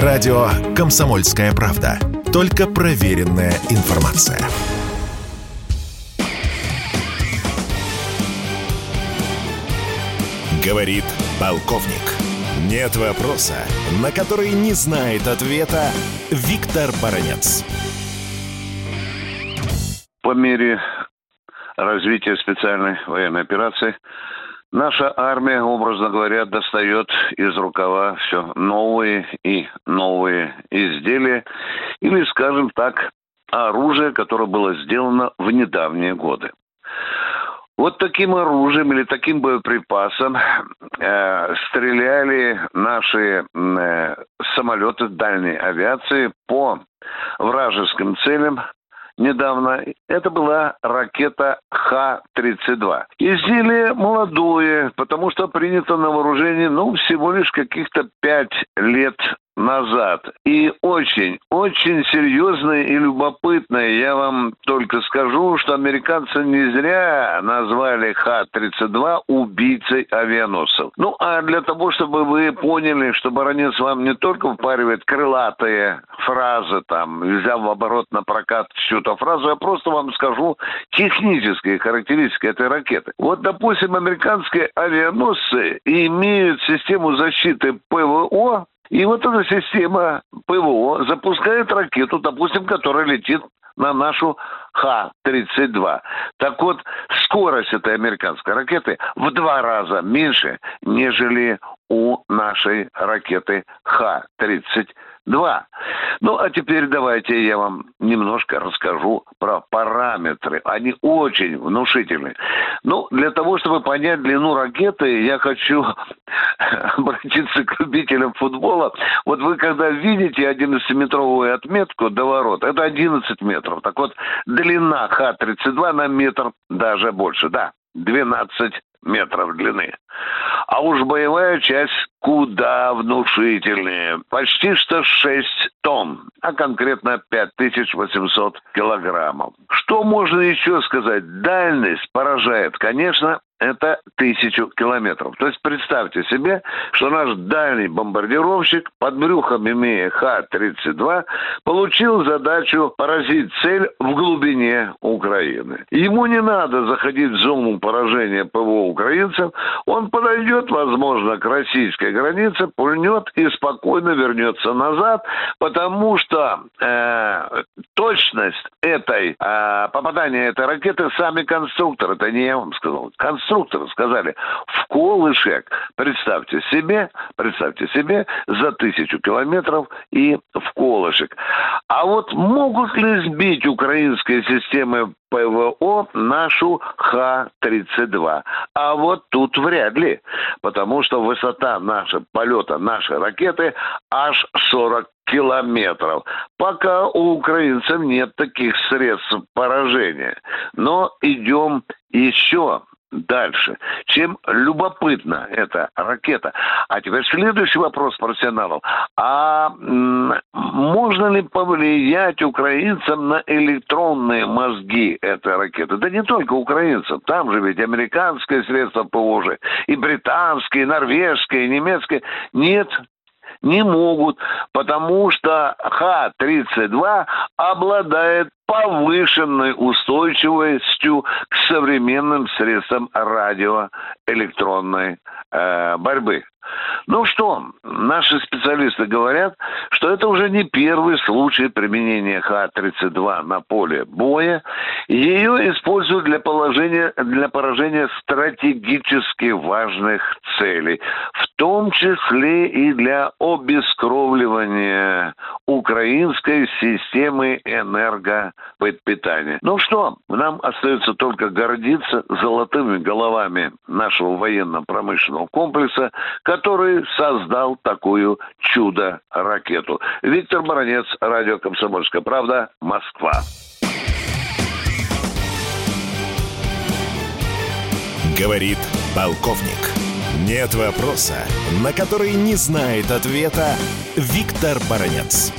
Радио «Комсомольская правда». Только проверенная информация. Говорит полковник. Нет вопроса, на который не знает ответа Виктор Баранец. По мере развития специальной военной операции Наша армия, образно говоря, достает из рукава все новые и новые изделия, или, скажем так, оружие, которое было сделано в недавние годы. Вот таким оружием или таким боеприпасом э, стреляли наши э, самолеты дальней авиации по вражеским целям недавно, это была ракета Х-32. Изделие молодое, потому что принято на вооружение, ну, всего лишь каких-то пять лет назад. И очень, очень серьезное и любопытное, я вам только скажу, что американцы не зря назвали Х-32 убийцей авианосцев. Ну, а для того, чтобы вы поняли, что Баранец вам не только впаривает крылатые фразы, там, взяв в оборот на прокат чью-то фразу, я просто вам скажу технические характеристики этой ракеты. Вот, допустим, американские авианосцы имеют систему защиты ПВО, и вот эта система ПВО запускает ракету, допустим, которая летит на нашу Х-32. Так вот, скорость этой американской ракеты в два раза меньше, нежели у нашей ракеты Х-32. Два. Ну, а теперь давайте я вам немножко расскажу про параметры. Они очень внушительны. Ну, для того, чтобы понять длину ракеты, я хочу обратиться к любителям футбола. Вот вы когда видите 11-метровую отметку до ворот, это 11 метров. Так вот, длина Х-32 на метр даже больше. Да, 12 метров длины. А уж боевая часть куда внушительнее. Почти что 6 тонн, а конкретно 5800 килограммов. Что можно еще сказать? Дальность поражает, конечно, это тысячу километров. То есть представьте себе, что наш дальний бомбардировщик под брюхом, имея Х-32, получил задачу поразить цель в глубине Украины. Ему не надо заходить в зону поражения ПВО украинцев, он подойдет, возможно, к российской границе, пульнет и спокойно вернется назад, потому что э, точность этой э, попадания этой ракеты сами конструкторы, это не я вам сказал, конструкторы конструкторы сказали, в колышек, представьте себе, представьте себе, за тысячу километров и в колышек. А вот могут ли сбить украинские системы ПВО нашу Х-32. А вот тут вряд ли, потому что высота нашего полета нашей ракеты аж 40 километров. Пока у украинцев нет таких средств поражения. Но идем еще дальше. Чем любопытна эта ракета. А теперь следующий вопрос профессионалов. А можно ли повлиять украинцам на электронные мозги этой ракеты? Да не только украинцам. Там же ведь американское средство ПВО же, и британские, и норвежские, и немецкие. Нет, не могут, потому что Х-32 обладает повышенной устойчивостью к современным средствам радиоэлектронной э, борьбы. Ну что, наши специалисты говорят, что это уже не первый случай применения Х-32 на поле боя. Ее используют для, положения, для поражения стратегически важных целей, в том числе и для обескровливания украинской системы энергопитания. Ну что, нам остается только гордиться золотыми головами нашего военно-промышленного комплекса, который создал такую чудо-ракету. Виктор Баранец, радио «Комсомольская правда», Москва. Говорит полковник. Нет вопроса, на который не знает ответа Виктор Баранец.